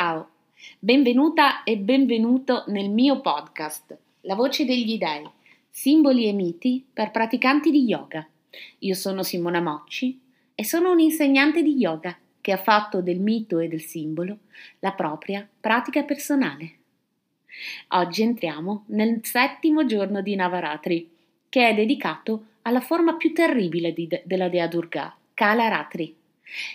Ciao, benvenuta e benvenuto nel mio podcast, La voce degli dei, simboli e miti per praticanti di yoga. Io sono Simona Mocci e sono un'insegnante di yoga che ha fatto del mito e del simbolo la propria pratica personale. Oggi entriamo nel settimo giorno di Navaratri, che è dedicato alla forma più terribile di, della dea Durga, Kalaratri.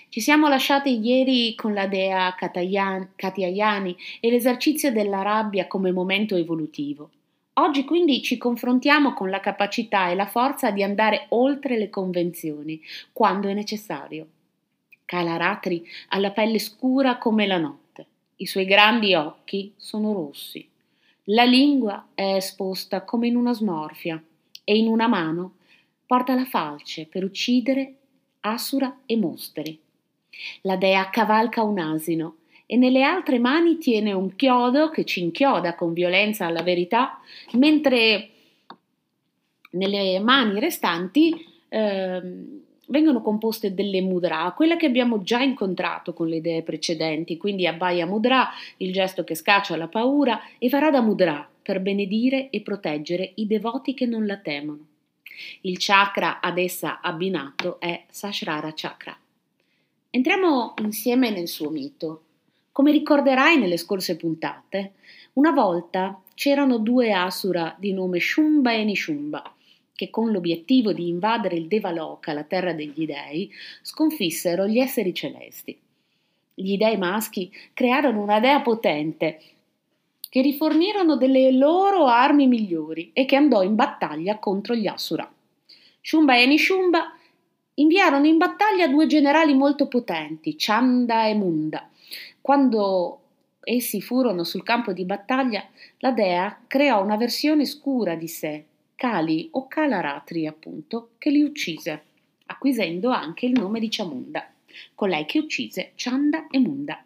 Ci siamo lasciati ieri con la dea Katyayani e l'esercizio della rabbia come momento evolutivo. Oggi quindi ci confrontiamo con la capacità e la forza di andare oltre le convenzioni, quando è necessario. Kalaratri ha la pelle scura come la notte, i suoi grandi occhi sono rossi, la lingua è esposta come in una smorfia e in una mano porta la falce per uccidere Asura e mostri. La dea cavalca un asino e nelle altre mani tiene un chiodo che ci inchioda con violenza alla verità, mentre nelle mani restanti eh, vengono composte delle mudra, quella che abbiamo già incontrato con le idee precedenti, quindi abbaya mudra, il gesto che scaccia la paura, e varada mudra, per benedire e proteggere i devoti che non la temono. Il chakra ad essa abbinato è Sashrara Chakra. Entriamo insieme nel suo mito. Come ricorderai nelle scorse puntate, una volta c'erano due asura di nome Shumba e Nishumba, che con l'obiettivo di invadere il Devaloka, la terra degli dei, sconfissero gli esseri celesti. Gli dei maschi crearono una dea potente che rifornirono delle loro armi migliori e che andò in battaglia contro gli Asura. Shumba e Nishumba inviarono in battaglia due generali molto potenti, Chanda e Munda. Quando essi furono sul campo di battaglia, la dea creò una versione scura di sé, Kali o Kalaratri appunto, che li uccise, acquisendo anche il nome di Chamunda, colei che uccise Chanda e Munda.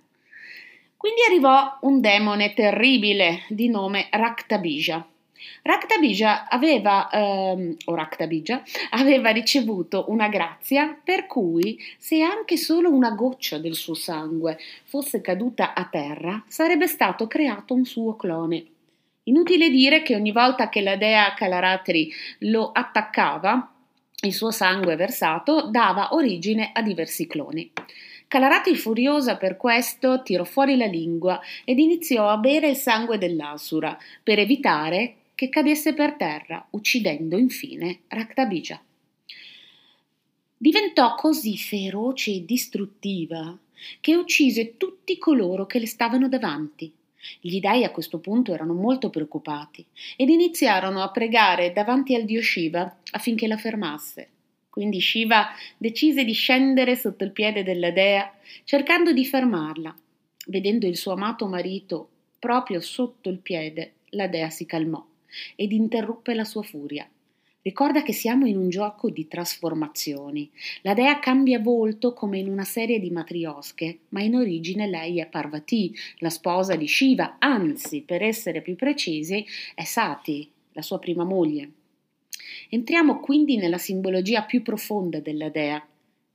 Quindi arrivò un demone terribile di nome Raktabija. Raktabija aveva, ehm, o Raktabija, aveva ricevuto una grazia per cui se anche solo una goccia del suo sangue fosse caduta a terra, sarebbe stato creato un suo clone. Inutile dire che ogni volta che la dea Kalaratri lo attaccava, il suo sangue versato dava origine a diversi cloni. Calarati furiosa per questo tirò fuori la lingua ed iniziò a bere il sangue dell'asura per evitare che cadesse per terra, uccidendo infine Raktabija. Diventò così feroce e distruttiva che uccise tutti coloro che le stavano davanti. Gli dei a questo punto erano molto preoccupati ed iniziarono a pregare davanti al dio Shiva affinché la fermasse. Quindi Shiva decise di scendere sotto il piede della dea, cercando di fermarla. Vedendo il suo amato marito proprio sotto il piede, la dea si calmò ed interruppe la sua furia. Ricorda che siamo in un gioco di trasformazioni. La dea cambia volto come in una serie di matriosche, ma in origine lei è Parvati, la sposa di Shiva, anzi, per essere più precisi, è Sati, la sua prima moglie. Entriamo quindi nella simbologia più profonda della dea.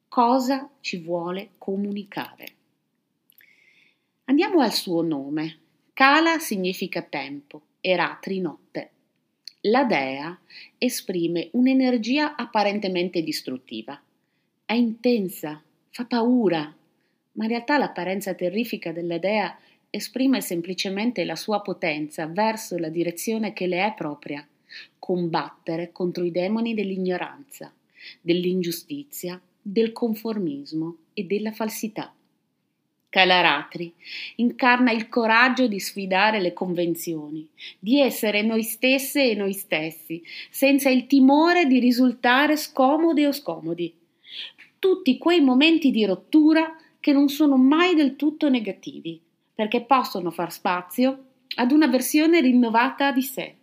Cosa ci vuole comunicare? Andiamo al suo nome. Kala significa tempo e Ratri notte. La dea esprime un'energia apparentemente distruttiva. È intensa, fa paura, ma in realtà l'apparenza terrifica della dea esprime semplicemente la sua potenza verso la direzione che le è propria combattere contro i demoni dell'ignoranza, dell'ingiustizia, del conformismo e della falsità. Calaratri incarna il coraggio di sfidare le convenzioni, di essere noi stesse e noi stessi, senza il timore di risultare scomode o scomodi. Tutti quei momenti di rottura che non sono mai del tutto negativi, perché possono far spazio ad una versione rinnovata di sé.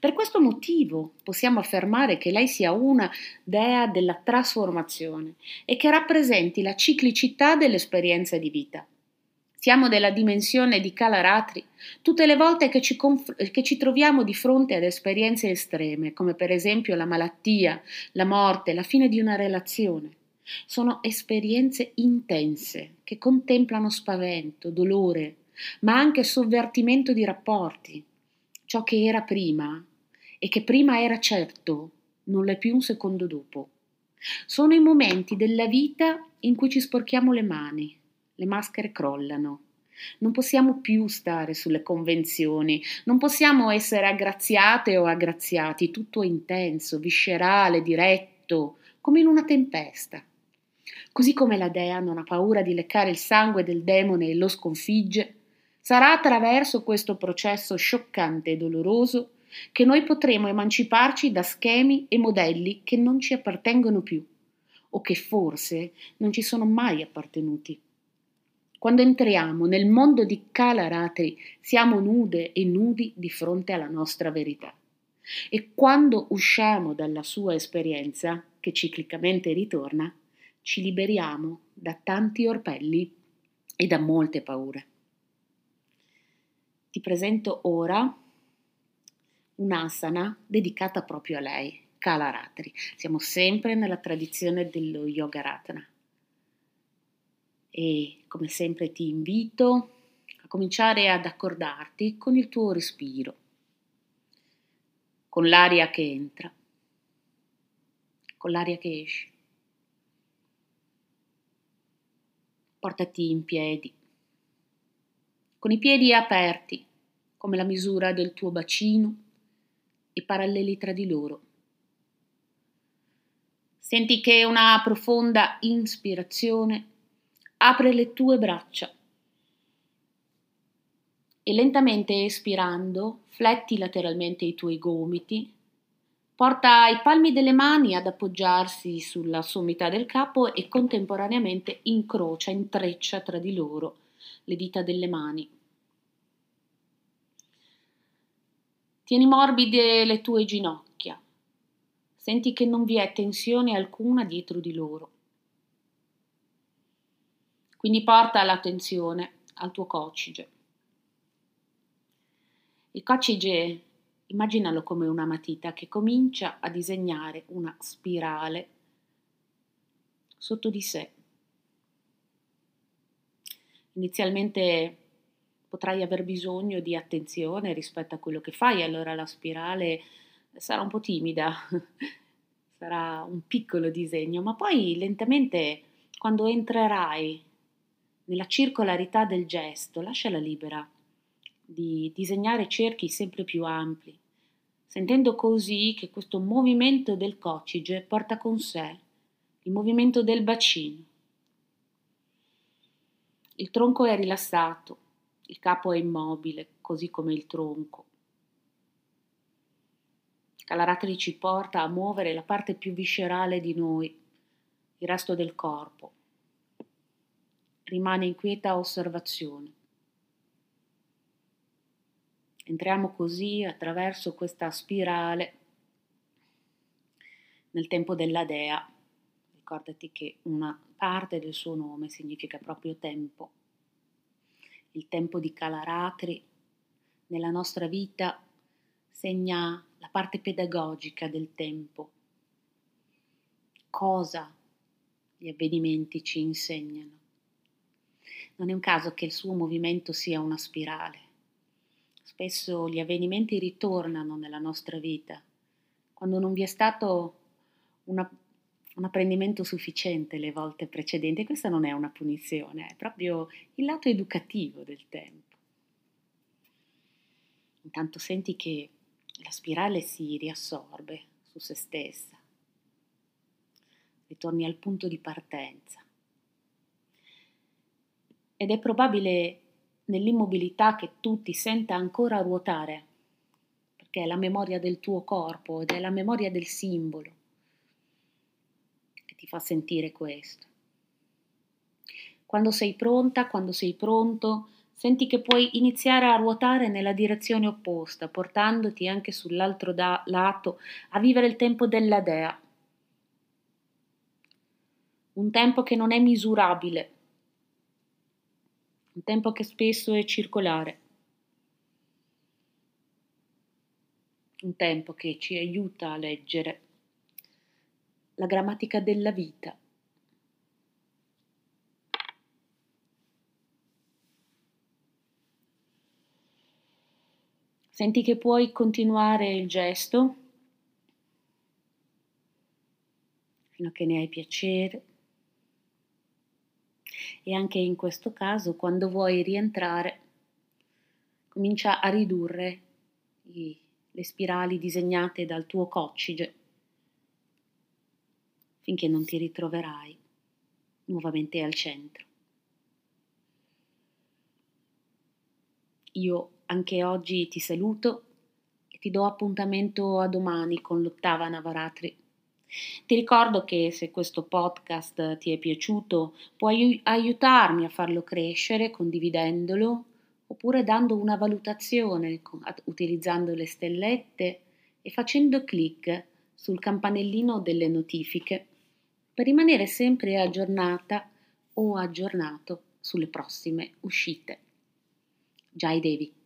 Per questo motivo possiamo affermare che lei sia una dea della trasformazione e che rappresenti la ciclicità dell'esperienza di vita. Siamo della dimensione di Kalaratri tutte le volte che ci, conf- che ci, troviamo di fronte ad esperienze estreme, come per esempio la malattia, la morte, la fine di una relazione. Sono esperienze intense che contemplano spavento, dolore, ma anche sovvertimento di rapporti. Ciò che era prima e che prima era certo non l'è più un secondo dopo. Sono i momenti della vita in cui ci sporchiamo le mani, le maschere crollano. Non possiamo più stare sulle convenzioni, non possiamo essere aggraziate o aggraziati, tutto è intenso, viscerale, diretto, come in una tempesta. Così come la dea non ha paura di leccare il sangue del demone e lo sconfigge, sarà attraverso questo processo scioccante e doloroso che noi potremo emanciparci da schemi e modelli che non ci appartengono più o che forse non ci sono mai appartenuti. Quando entriamo nel mondo di Kalaratri siamo nude e nudi di fronte alla nostra verità. E quando usciamo dalla sua esperienza, che ciclicamente ritorna, ci liberiamo da tanti orpelli e da molte paure. Ti presento ora un'asana dedicata proprio a lei, Kalaratri. Siamo sempre nella tradizione dello Yoga Ratna. E come sempre ti invito a cominciare ad accordarti con il tuo respiro, con l'aria che entra, con l'aria che esce. Portati in piedi, con i piedi aperti come la misura del tuo bacino e paralleli tra di loro. Senti che una profonda ispirazione apre le tue braccia e lentamente espirando fletti lateralmente i tuoi gomiti, porta i palmi delle mani ad appoggiarsi sulla sommità del capo e contemporaneamente incrocia, intreccia tra di loro le dita delle mani. Tieni morbide le tue ginocchia. Senti che non vi è tensione alcuna dietro di loro. Quindi porta l'attenzione al tuo coccige. Il coccige, immaginalo come una matita che comincia a disegnare una spirale sotto di sé. Inizialmente potrai aver bisogno di attenzione rispetto a quello che fai, allora la spirale sarà un po' timida, sarà un piccolo disegno, ma poi lentamente quando entrerai nella circolarità del gesto, lasciala libera di disegnare cerchi sempre più ampi, sentendo così che questo movimento del coccige porta con sé il movimento del bacino. Il tronco è rilassato, il capo è immobile, così come il tronco. Calaratri ci porta a muovere la parte più viscerale di noi, il resto del corpo. Rimane in quieta osservazione. Entriamo così attraverso questa spirale nel tempo della dea. Ricordati che una parte del suo nome significa proprio tempo il tempo di Calaratri nella nostra vita segna la parte pedagogica del tempo. Cosa gli avvenimenti ci insegnano. Non è un caso che il suo movimento sia una spirale. Spesso gli avvenimenti ritornano nella nostra vita quando non vi è stato una un apprendimento sufficiente le volte precedenti. Questa non è una punizione, è proprio il lato educativo del tempo. Intanto senti che la spirale si riassorbe su se stessa, ritorni al punto di partenza. Ed è probabile nell'immobilità che tu ti senta ancora ruotare, perché è la memoria del tuo corpo ed è la memoria del simbolo ti fa sentire questo. Quando sei pronta, quando sei pronto, senti che puoi iniziare a ruotare nella direzione opposta, portandoti anche sull'altro da- lato a vivere il tempo della dea. Un tempo che non è misurabile, un tempo che spesso è circolare, un tempo che ci aiuta a leggere la grammatica della vita. Senti che puoi continuare il gesto fino a che ne hai piacere. E anche in questo caso, quando vuoi rientrare, comincia a ridurre i, le spirali disegnate dal tuo coccige finché non ti ritroverai nuovamente al centro. Io anche oggi ti saluto e ti do appuntamento a domani con l'ottava Navaratri. Ti ricordo che se questo podcast ti è piaciuto puoi aiutarmi a farlo crescere condividendolo oppure dando una valutazione utilizzando le stellette e facendo clic sul campanellino delle notifiche per rimanere sempre aggiornata o aggiornato sulle prossime uscite. Jai Devi.